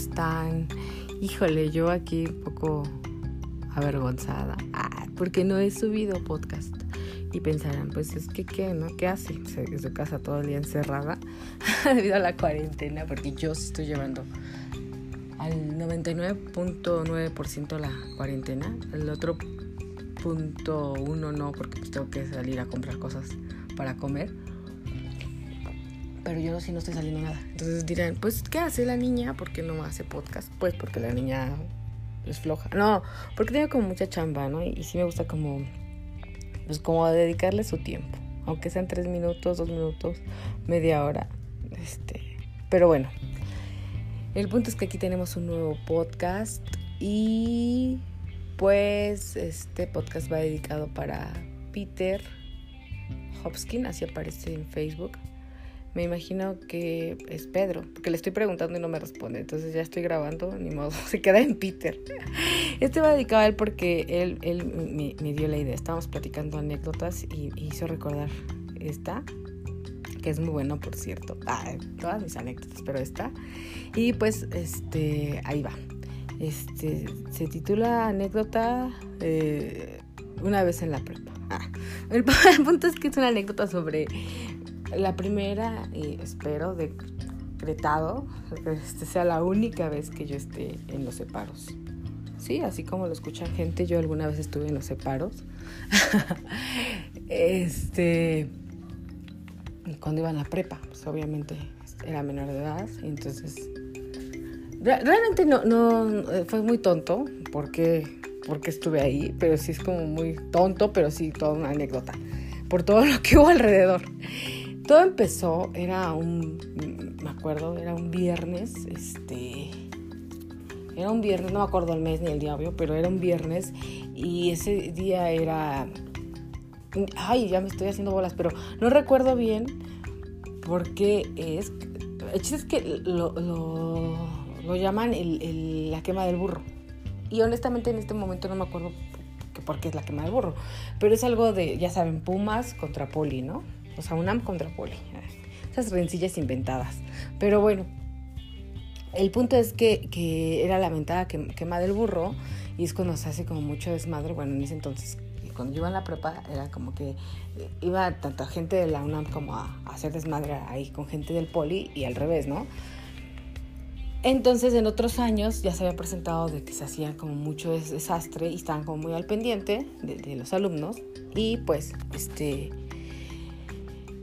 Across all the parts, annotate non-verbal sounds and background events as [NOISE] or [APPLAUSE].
están? Híjole, yo aquí un poco avergonzada, ah, porque no he subido podcast. Y pensarán, pues es que, ¿qué, no? ¿Qué hace? en su casa todo el día encerrada [LAUGHS] debido a la cuarentena, porque yo estoy llevando al 99.9% la cuarentena. El otro punto uno no, porque pues tengo que salir a comprar cosas para comer pero yo sí no estoy saliendo nada. Entonces dirán, pues, ¿qué hace la niña? ¿Por qué no hace podcast? Pues porque la niña es floja. No, porque tiene como mucha chamba, ¿no? Y, sí me gusta como, pues como dedicarle su tiempo. Aunque sean tres minutos, dos minutos, media hora. Este, pero bueno. El punto es que aquí tenemos un nuevo podcast y pues este podcast va dedicado para Peter Hopkins, así aparece en Facebook. Me imagino que es Pedro, porque le estoy preguntando y no me responde. Entonces ya estoy grabando, ni modo, [LAUGHS] se queda en Peter. Este va dedicado a él porque él, él me, dio la idea. Estábamos platicando anécdotas y, hizo recordar esta, que es muy bueno, por cierto. Ah, todas mis anécdotas, pero esta. Y pues, este, ahí va. Este, se titula Anécdota eh, una vez en la prepa. Ah, el [LAUGHS] punto es que es una anécdota sobre la primera, y espero, decretado, que [LAUGHS] este sea la única vez que yo esté en los separos. Sí, así como lo escuchan gente, yo alguna vez estuve en los separos. [LAUGHS] este. Cuando iba en la prepa, pues obviamente era menor de edad, y entonces. Realmente no, no fue muy tonto porque, porque estuve ahí, pero sí es como muy tonto, pero sí toda una anécdota por todo lo que hubo alrededor. Todo empezó, era un, me acuerdo, era un viernes, este, era un viernes, no me acuerdo el mes ni el día, pero era un viernes y ese día era, ay, ya me estoy haciendo bolas, pero no recuerdo bien porque es, el chiste es que lo, lo, llaman el, la quema del burro. Y honestamente en este momento no me acuerdo que por qué es la quema del burro, pero es algo de, ya saben, Pumas contra Poli, ¿no? O sea, UNAM contra Poli. Esas rencillas inventadas. Pero bueno, el punto es que, que era lamentada que, quema del burro y es cuando se hace como mucho desmadre. Bueno, en ese entonces, cuando yo iba en la prepa, era como que iba tanta gente de la UNAM como a, hacer desmadre ahí con gente del Poli y al revés, ¿no? Entonces, en otros años ya se había presentado de que se hacía como mucho desastre y estaban como muy al pendiente de, de los alumnos. Y pues, este,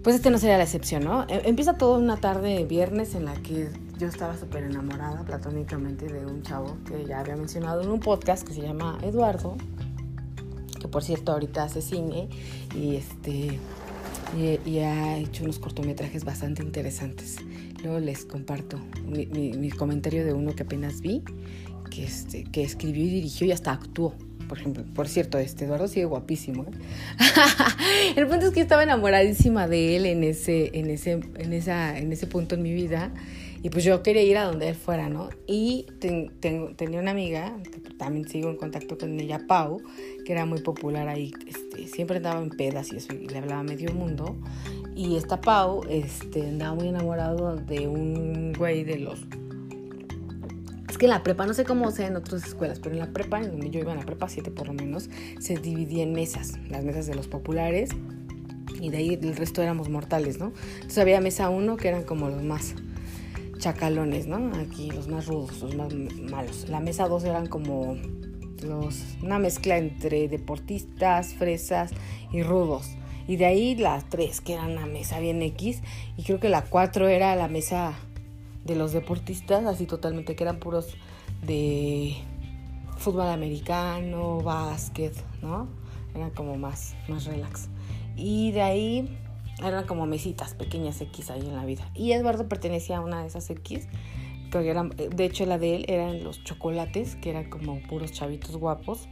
pues este no sería la excepción, ¿no? E, empieza todo una tarde de viernes en la que yo estaba súper enamorada platónicamente de un chavo que ya había mencionado en un podcast que se llama Eduardo, que por cierto ahorita hace cine y este y, ha hecho unos cortometrajes bastante interesantes. Luego les comparto mi, comentario de uno que apenas vi, que, este, que escribió y dirigió y hasta actuó por ejemplo, por cierto, este Eduardo sigue guapísimo. ¿eh? [LAUGHS] el punto es que estaba enamoradísima de él en ese, en ese, en esa, en ese punto en mi vida. Y pues yo quería ir a donde él fuera, ¿no? Y tenía una amiga, que también sigo en contacto con ella, Pau, que era muy popular ahí, este, siempre andaba en pedas y eso, y le hablaba a medio mundo. Y esta Pau este, andaba muy enamorado de un güey de los que en la prepa, no sé cómo sea en otras escuelas, pero en la prepa, en donde yo iba en la prepa 7 por lo menos, se dividía en mesas, las mesas de los populares y de ahí el resto éramos mortales, ¿no? Entonces había mesa 1 que eran como los más chacalones, ¿no? Aquí los más rudos, los más malos. La mesa 2 eran como los, una mezcla entre deportistas, fresas y rudos. Y de ahí las 3 que eran una mesa bien X y creo que la 4 era la mesa de los deportistas, así totalmente, que eran puros de fútbol americano, básquet, ¿no? Eran como más, más relax. Y de ahí eran como mesitas pequeñas X ahí en la vida. Y Eduardo pertenecía a una de esas X, que eran, de hecho la de él eran los chocolates, que eran como puros chavitos guapos.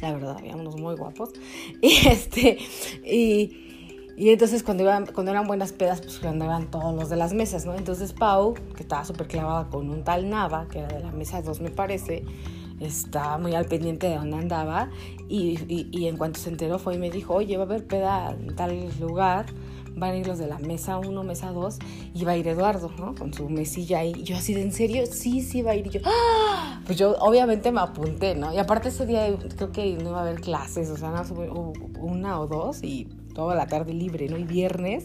La verdad, había unos muy guapos. [LAUGHS] Y este, y y entonces cuando, iban, cuando eran buenas pedas, pues andaban todos los de las mesas, ¿no? Entonces Pau, que estaba súper clavada con un tal Nava, que era de la mesa 2 me parece, estaba muy al pendiente de dónde andaba y, y, en cuanto se enteró fue y me dijo, oye, va a haber peda en tal lugar, van a ir los de la mesa 1, mesa 2 y va a ir Eduardo, ¿no? Con su mesilla ahí. Y yo así de, ¿en serio? Sí, sí va a ir. Y yo, ¡ah! Pues yo obviamente me apunté, ¿no? Y aparte ese día creo que no iba a haber clases, o sea, una o dos y toda la tarde libre, ¿no? Y viernes,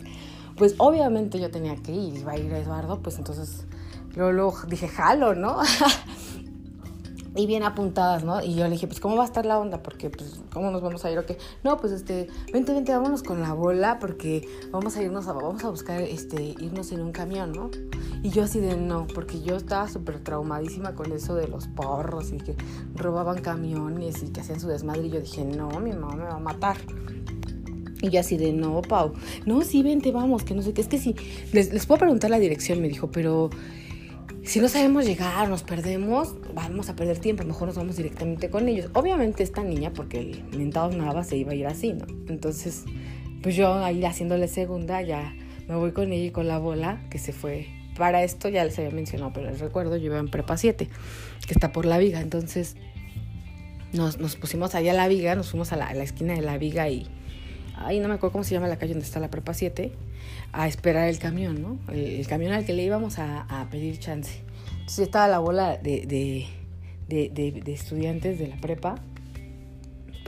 pues obviamente yo tenía que ir, iba a ir Eduardo, pues entonces luego dije, jalo, ¿no? [LAUGHS] y bien apuntadas, ¿no? Y yo le dije, pues, ¿cómo va a estar la onda? Porque, pues, ¿cómo nos vamos a ir? ¿O qué? No, pues, este, vente, vente, vámonos con la bola porque vamos a irnos a, vamos a buscar, este, irnos en un camión, ¿no? Y yo así de no, porque yo estaba súper traumadísima con eso de los porros y que robaban camiones y que hacían su desmadre. Y yo dije, no, mi mamá me va a matar. Y yo así de, no, Pau, no, sí, vente, vamos, que no sé qué. Es que sí, les, les puedo preguntar la dirección, me dijo, pero si no sabemos llegar, nos perdemos, vamos a perder tiempo, mejor nos vamos directamente con ellos. Obviamente esta niña, porque el mentado Nava se iba a ir así, ¿no? Entonces, pues yo ahí haciéndole segunda, ya me voy con ella y con la bola, que se fue. Para esto ya les había mencionado, pero les recuerdo, yo iba en prepa 7, que está por la viga. Entonces, nos, pusimos allá a la viga, nos fuimos a la, esquina de la viga y... Ay, no me acuerdo cómo se llama la calle donde está la prepa 7 a esperar el camión, ¿no? El, camión al que le íbamos a, pedir chance. Entonces estaba la bola de, de, estudiantes de la prepa,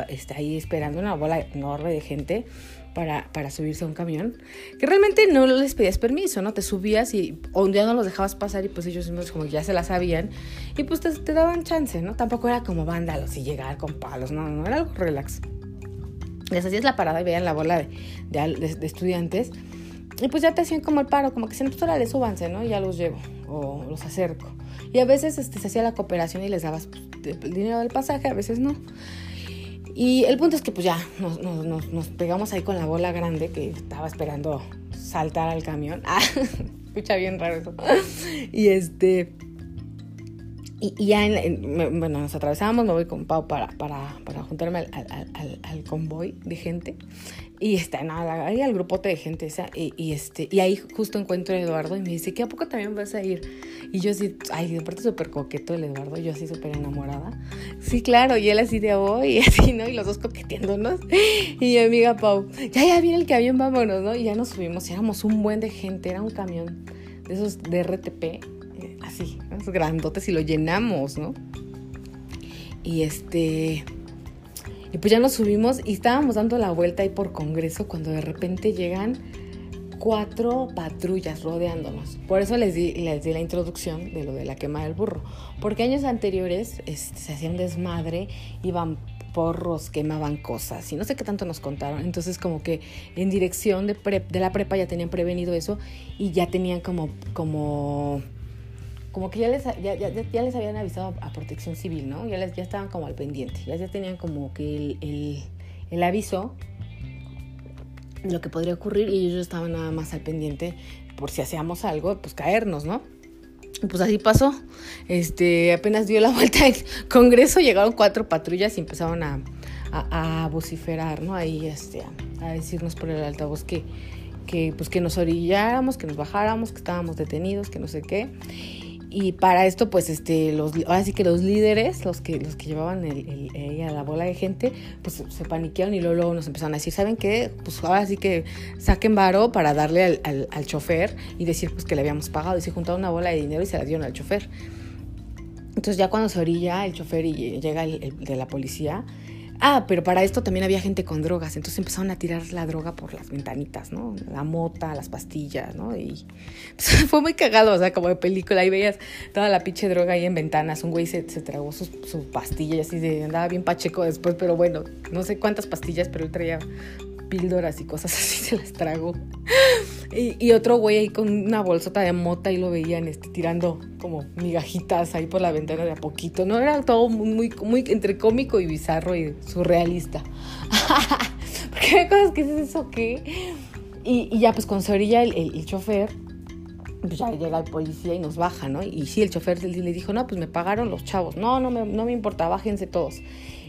está ahí esperando una bola enorme de gente para, para, subirse a un camión, que realmente no les pedías permiso, ¿no? Te subías y un día no los dejabas pasar y pues ellos mismos como ya se la sabían y pues te, te daban chance, ¿no? Tampoco era como vándalos y llegar con palos, no, no, era algo relax. Les hacías la parada y veían la bola de, estudiantes y pues ya te hacían como el paro, como que no, pues ahora les súbanse, ¿no? Y ya los llevo o los acerco. Y a veces este, se hacía la cooperación y les dabas pues, el dinero del pasaje, a veces no. Y el punto es que pues ya nos, nos, nos, pegamos ahí con la bola grande que estaba esperando saltar al camión. [LAUGHS] Ah, escucha bien raro eso. Y este... Y, ya bueno, nos atravesábamos, me voy con Pau para, para, para juntarme al, al, al, convoy de gente. Y está nada, ahí al grupote de gente esa, y, este, y ahí justo encuentro a Eduardo y me dice, ¿qué a poco también vas a ir? Y yo así, ay, de parte súper coqueto el Eduardo, yo así súper enamorada. Sí, claro, y él así de hoy, [LAUGHS] y así, ¿no? Y los dos coqueteándonos. Y mi amiga Pau, ya, ya viene el camión, vámonos, ¿no? Y ya nos subimos, y éramos un buen de gente, era un camión de esos de RTP, así, grandotes, y lo llenamos, ¿no? Y este y pues ya nos subimos y estábamos dando la vuelta ahí por Congreso cuando de repente llegan cuatro patrullas rodeándonos. Por eso les di, les di la introducción de lo de la quema del burro. Porque años anteriores este, se hacían desmadre, iban porros, quemaban cosas y no sé qué tanto nos contaron. Entonces como que en dirección de, de la prepa ya tenían prevenido eso y ya tenían como, como como que ya les, ya, ya, ya les habían avisado a, protección civil, ¿no? Ya, les, ya estaban como al pendiente, ya, ya tenían como que el, el, aviso de lo que podría ocurrir y ellos estaban nada más al pendiente por si hacíamos algo, pues caernos, ¿no? Pues así pasó. Este, apenas dio la [LAUGHS] vuelta al Congreso, llegaron cuatro patrullas y empezaron a, a, vociferar, ¿no? Ahí este, a, decirnos por el altavoz que, que, pues, que nos orilláramos, que nos bajáramos, que estábamos detenidos, que no sé qué. Y para esto, pues, este, los, ahora sí que los líderes, los que, los que llevaban el, el, la bola de gente, pues se paniquearon y luego, nos empezaron a decir, ¿saben qué? Pues ahora sí que saquen varo para darle al, al, chofer y decir pues que le habíamos pagado. Y se juntaron una bola de dinero y se la dieron al chofer. Entonces ya cuando se orilla el chofer y llega el de la policía, Ah, pero para esto también había gente con drogas, entonces empezaron a tirar la droga por las ventanitas, ¿no? La mota, las pastillas, ¿no? Y pues, [LAUGHS] fue muy cagado, o sea, como de película, ahí veías toda la pinche droga ahí en ventanas, un güey se, tragó su, su pastilla y así de, andaba bien pacheco después, pero bueno, no sé cuántas pastillas, pero él traía píldoras y cosas [LAUGHS] así, se las tragó. Y, otro güey ahí con una bolsota de mota y lo veían este, tirando como migajitas ahí por la ventana de a poquito. No era todo muy, muy, entre cómico y bizarro y surrealista. [LAUGHS] Porque hay cosas que es eso que. Y, ya pues con su orilla el, el, chofer, pues ya llega el policía y nos baja, ¿no? Y sí, el chofer le dijo, no, pues me pagaron los chavos. No, no me, no me importa, bájense todos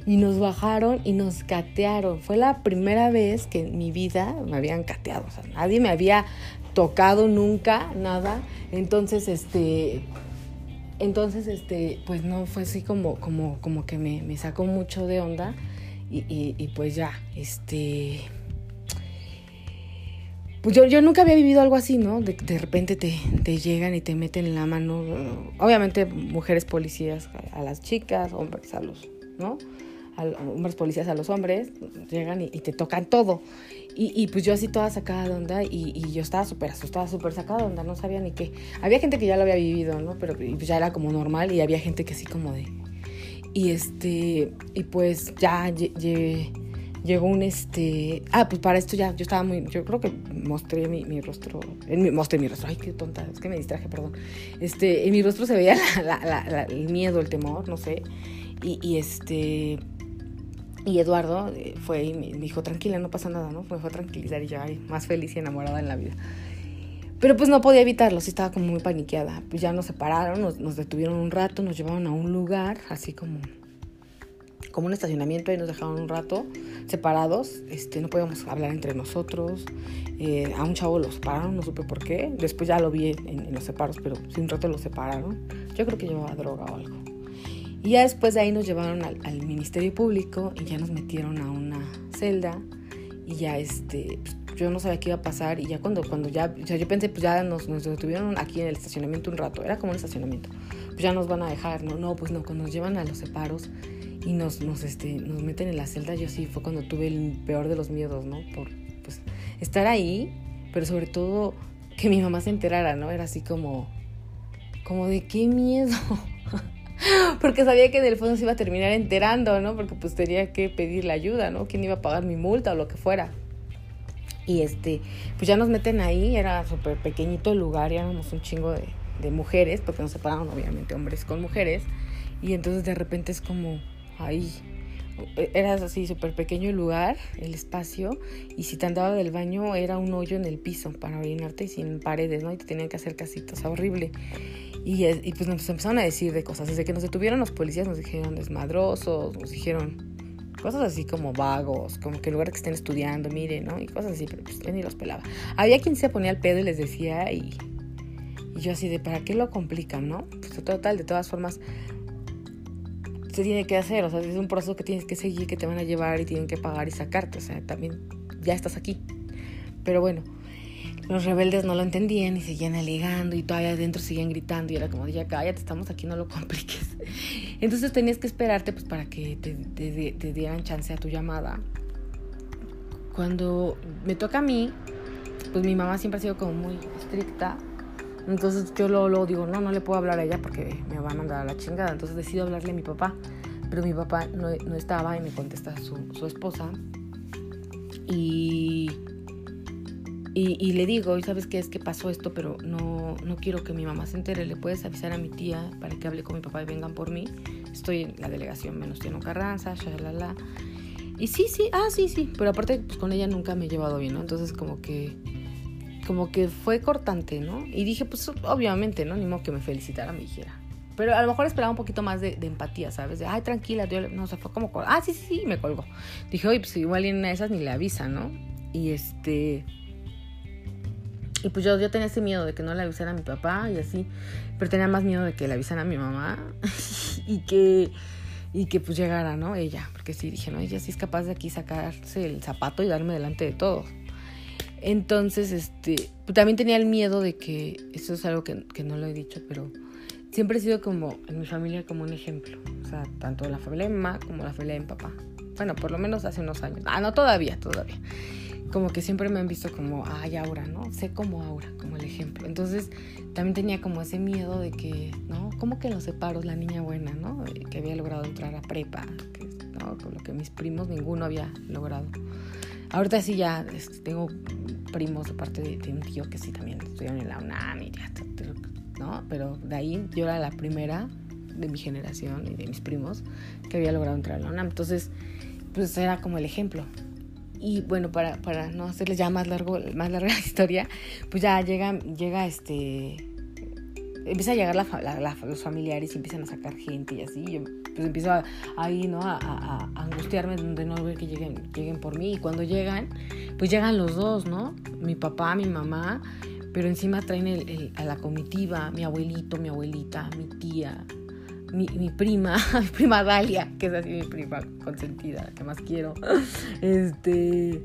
y nos bajaron y nos catearon. Fue la primera vez que en mi vida me habían cateado. O sea, nadie me había tocado nunca, nada. Entonces, este, Entonces, este, pues no fue así como, como, como que me, me sacó mucho de onda. Y, pues ya, este. Pues yo, yo nunca había vivido algo así, ¿no? De, repente te, te, llegan y te meten en la mano. Obviamente, mujeres policías a las chicas, hombres a los, ¿no? A, hombres policías a los hombres, llegan y, y te tocan todo. Y, pues yo así toda sacada de onda y, yo estaba súper asustada, súper sacada de onda, no sabía ni qué. Había gente que ya lo había vivido, ¿no? Pero pues ya era como normal y había gente que así como de... Y este, y pues ya llegó un este... Ah, pues para esto ya, yo estaba muy... Yo creo que mostré mi, rostro, mostré mi rostro, ay, qué tonta, es que me distraje, perdón. Este, en mi rostro se veía la, la, el miedo, el temor, no sé. Y este y Eduardo eh, fue y me dijo, tranquila, no pasa nada, ¿no? Me fue a tranquilizar y yo, ay, más feliz y enamorada en la vida. Pero pues no podía evitarlo, sí estaba como muy paniqueada. Pues ya nos separaron, nos, detuvieron un rato, nos llevaron a un lugar, así como, como un estacionamiento, y nos dejaron un rato separados. Este, no podíamos hablar entre nosotros. Eh, a un chavo lo separaron, no supe por qué. Después ya lo vi en, en los separos, pero sí un rato lo separaron. Yo creo que llevaba droga o algo. Y ya después de ahí nos llevaron al, al, Ministerio Público y ya nos metieron a una celda y ya este, pues, yo no sabía qué iba a pasar y ya cuando, cuando ya, o sea, yo pensé pues ya nos, nos detuvieron aquí en el estacionamiento un rato, era como un estacionamiento, pues ya nos van a dejar, no, no, pues no, cuando nos llevan a los separos y nos, nos, este, nos meten en la celda, yo sí fue cuando tuve el peor de los miedos, ¿no? Por pues estar ahí, pero sobre todo que mi mamá se enterara, ¿no? Era así como, como de qué miedo. [LAUGHS] [LAUGHS] porque sabía que en el fondo se iba a terminar enterando, ¿no? Porque pues tenía que pedirle ayuda, ¿no? ¿Quién iba a pagar mi multa o lo que fuera? Y este, pues ya nos meten ahí, era súper pequeñito el lugar, éramos un chingo de, de mujeres, porque nos separaron obviamente hombres con mujeres, y entonces de repente es como ahí, era así súper pequeño el lugar, el espacio, y si te andaba del baño era un hoyo en el piso para orinarte y sin paredes, ¿no? Y te tenían que hacer casitas, o sea, horrible. Y, y, pues nos empezaron a decir de cosas. Desde que nos detuvieron los policías nos dijeron desmadrosos, nos dijeron cosas así como vagos, como que en lugar que estén estudiando, miren, ¿no? Y cosas así, pero pues yo ni los pelaba. Había quien se ponía al pedo y les decía y, y yo así de, ¿para qué lo complican, no? Pues total, de todas formas, se tiene que hacer, o sea, es un proceso que tienes que seguir, que te van a llevar y tienen que pagar y sacarte, o sea, también ya estás aquí. Pero bueno, los rebeldes no lo entendían y seguían alegando y todavía adentro seguían gritando y era como, ya cállate, estamos aquí, no lo compliques. [LAUGHS] Entonces tenías que esperarte pues para que te, te, te dieran chance a tu llamada. Cuando me toca a mí, pues mi mamá siempre ha sido como muy estricta. Entonces yo luego digo, no, no le puedo hablar a ella porque me va a mandar a la chingada. Entonces decido hablarle a mi papá. Pero mi papá no, no estaba y me contesta su, su esposa. Y y, y, le digo, ¿y sabes qué es que pasó esto? Pero no, no quiero que mi mamá se entere. ¿Le puedes avisar a mi tía para que hable con mi papá y vengan por mí? Estoy en la delegación Menos-Tieno Carranza, shalala. Y sí, sí, ah, sí, sí. Pero aparte, pues con ella nunca me he llevado bien, ¿no? Entonces, como que. Como que fue cortante, ¿no? Y dije, pues obviamente, ¿no? Ni modo que me felicitara, me dijera. Pero a lo mejor esperaba un poquito más de, de empatía, ¿sabes? De, ay, tranquila, yo no, o sea, fue como, ah, sí, sí, sí, me colgó. Dije, oye, pues igual en una de esas ni le avisa, ¿no? Y este. Y pues yo, yo tenía ese miedo de que no le avisara a mi papá y así, pero tenía más miedo de que le avisara a mi mamá [LAUGHS] y que y que pues llegara, ¿no? Ella, porque sí dije, no, ella sí es capaz de aquí sacarse el zapato y darme delante de todo. Entonces, este, pues también tenía el miedo de que, eso es algo que, que no lo he dicho, pero siempre he sido como, en mi familia, como un ejemplo. O sea, tanto la familia de mamá como la familia de mi papá. Bueno, por lo menos hace unos años. Ah, no, todavía, todavía como que siempre me han visto como, ay, Aura, ¿no? Sé como Aura, como el ejemplo. Entonces también tenía como ese miedo de que, ¿no? Como que los separos la niña buena, ¿no? Que había logrado entrar a prepa, que, ¿no? Con lo que mis primos ninguno había logrado. Ahorita sí ya tengo primos de parte de, de, un tío que sí también estudiaron en la UNAM y ya, ¿no? Pero de ahí yo era la primera de mi generación y de mis primos que había logrado entrar a la UNAM. Entonces, pues era como el ejemplo, y bueno, para, para no hacerles ya más largo, más larga [LAUGHS] la historia, pues ya llega, llega este empieza a llegar los familiares y empiezan a sacar gente y así. Yo pues empiezo a, ahí, ¿no? A, angustiarme de no ver que lleguen, lleguen por mí. Y cuando llegan, pues llegan los dos, ¿no? Mi papá, mi mamá. pero encima traen a la comitiva, mi abuelito, mi abuelita, mi tía, mi, mi, prima, [LAUGHS] mi prima Dalia, que es así mi prima consentida, que más quiero. Este.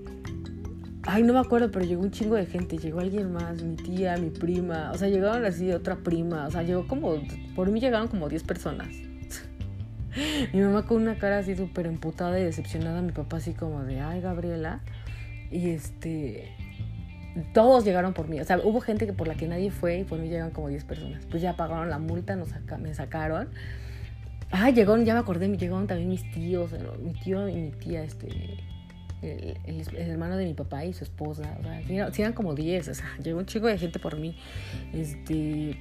Ay, no me acuerdo, pero llegó un chingo de gente. Llegó alguien más, mi tía, mi prima. O sea, llegaron así otra prima. O sea, llegó como. Por mí llegaron como 10 personas. [LAUGHS] mi mamá con una cara así súper emputada y decepcionada. Mi papá así como de, ay, Gabriela. Y este todos llegaron por mí. O sea, hubo gente que por la que nadie fue y por mí llegaron como 10 personas. Pues ya pagaron la multa, nos me sacaron. Ah, llegaron, ya me acordé, llegaron también mis tíos, mi tío y mi tía, este, el, hermano de mi papá y su esposa. O sea, eran como 10, o sea, [LAUGHS] llegó un chico de gente por mí. Este,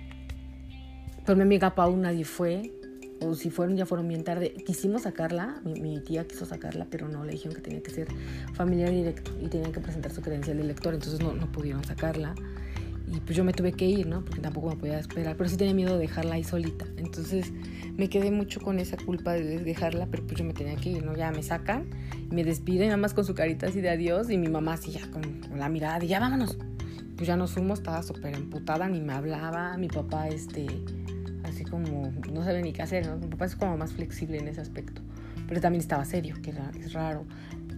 por mi amiga Pau nadie fue o si fueron, ya fueron bien tarde. Quisimos sacarla, mi, tía quiso sacarla, pero no, le dijeron que tenía que ser familiar directo y tenían que presentar su credencial de elector, entonces no, no pudieron sacarla. Y pues yo me tuve que ir, ¿no? Porque tampoco me podía esperar, pero sí tenía miedo de dejarla ahí solita. Entonces me quedé mucho con esa culpa de dejarla, pero pues yo me tenía que ir, ¿no? Ya me sacan, me despiden, nada más con su carita así de adiós y mi mamá así ya con la mirada de ya vámonos. Pues ya nos fuimos, estaba súper emputada, ni me hablaba, mi papá, este como no sabe ni qué hacer, ¿no? Mi papá es como más flexible en ese aspecto, pero también estaba serio, que es raro.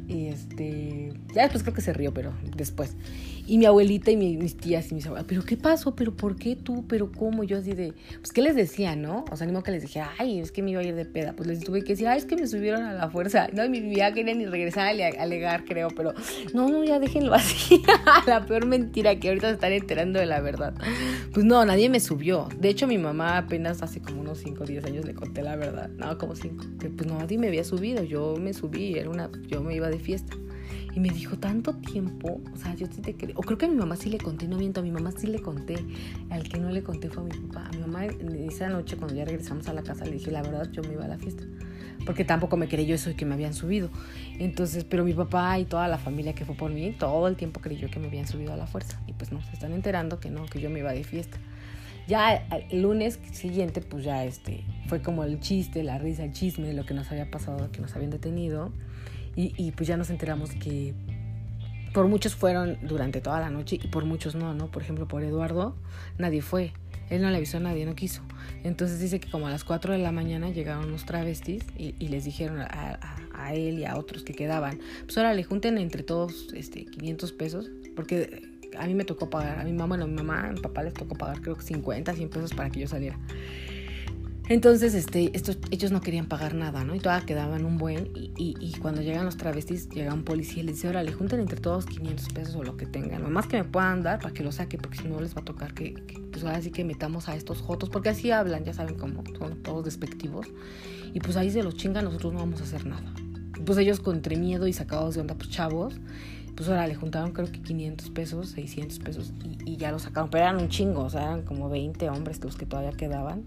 Y este, ya después creo que se rió, pero después. Y mi abuelita y mis tías y mis abuelas, ¿pero qué pasó? ¿Pero por qué tú? ¿Pero cómo? Yo así de, pues, ¿qué les decía, no? O sea, ni modo que les dije, ay, es que me iba a ir de peda. Pues les tuve que decir, ay, es que me subieron a la fuerza. [LAUGHS] No, mi vida quería ni regresar a alegar, creo, pero no, no, ya déjenlo [LAUGHS] así. la peor mentira que ahorita se están enterando de la verdad. Pues no, nadie me subió. De hecho, mi mamá apenas hace como unos 5 o 10 años le conté la verdad. No, como 5. Que pues no, nadie me había subido. Yo me subí, era una, yo me iba de fiesta. Y me dijo, tanto tiempo, o sea, yo sí te creo. O creo que a mi mamá sí le conté, no miento, a mi mamá sí le conté. Al que no le conté fue a mi papá. A mi mamá esa noche, cuando ya regresamos a la casa, le dije, la verdad, yo me iba a la fiesta. Porque tampoco me creyó eso de que me habían subido. Entonces, pero mi papá y toda la familia que fue por mí, todo el tiempo creyó que me habían subido a la fuerza. Y pues no, se están enterando que no, que yo me iba de fiesta. Ya el lunes siguiente, pues ya este, fue como el chiste, la risa, el chisme de lo que nos había pasado, que nos habían detenido. Y, pues ya nos enteramos que por muchos fueron durante toda la noche y por muchos no, ¿no? Por ejemplo, por Eduardo nadie fue. Él no le avisó a nadie, no quiso. Entonces dice que como a las 4 de la mañana llegaron los travestis y, les dijeron a, él y a otros que quedaban, pues ahora le junten entre todos este, 500 pesos, porque a mí me tocó pagar, a mi mamá, no, a mi mamá, a mi papá les tocó pagar creo que 50, 100 pesos para que yo saliera. Entonces, este, estos, ellos no querían pagar nada, ¿no? Y todavía quedaban un buen. Y, y, cuando llegan los travestis, llega un policía y les dice, órale, junten entre todos 500 pesos o lo que tengan. Lo más que me puedan dar para que lo saque, porque si no les va a tocar que, pues ahora sí que metamos a estos jotos, porque así hablan, ya saben cómo son todos despectivos. Y pues ahí se los chingan, nosotros no vamos a hacer nada. Pues ellos con miedo y sacados de onda, pues chavos, pues ahora le juntaron creo que 500 pesos, 600 pesos y, y ya lo sacaron. Pero eran un chingo, o sea, eran como 20 hombres los que todavía quedaban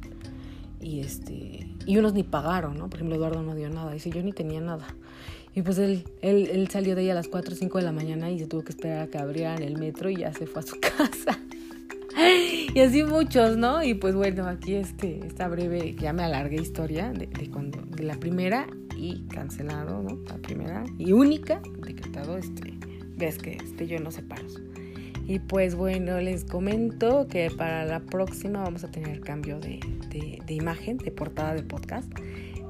y este y unos ni pagaron, ¿no? Por ejemplo, Eduardo no dio nada, dice, yo ni tenía nada. Y pues él, él, él salió de ahí a las 4 o 5 de la mañana y se tuvo que esperar a que abrieran el metro y ya se fue a su [LAUGHS] casa. y así muchos, ¿no? Y pues bueno, aquí este, esta breve, ya me alargué historia de, cuando, de la primera y cancelado, ¿no? La primera y única decretado este, ves que este yo no separos. Y pues bueno, les comento que para la próxima vamos a tener cambio de, de, imagen, de portada de podcast.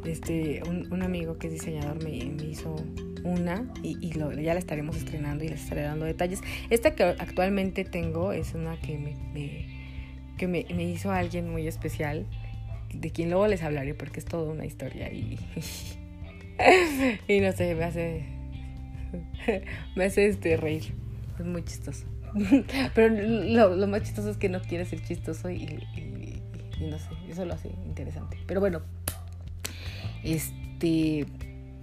Este, un, amigo que es diseñador me, hizo una y, y ya la estaremos estrenando y les estaré dando detalles. Esta que actualmente tengo es una que me, que me, hizo alguien muy especial, de quien luego les hablaré porque es toda una historia y, [LAUGHS] y no sé, me hace, [LAUGHS] me hace este reír. Es muy chistoso. [LAUGHS] Pero lo, más chistoso es que no quiere ser chistoso y, no sé, eso lo hace interesante. Pero bueno, este.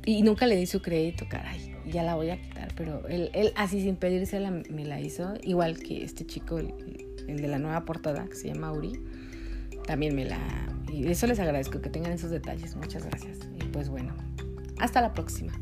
Y nunca le di su crédito, caray. Ya la voy a quitar, pero él, así sin pedírsela me la hizo. Igual que este chico, el, el de la nueva portada, que se llama Uri. También me la. Y eso les agradezco que tengan esos detalles. Muchas gracias. Y pues bueno, hasta la próxima.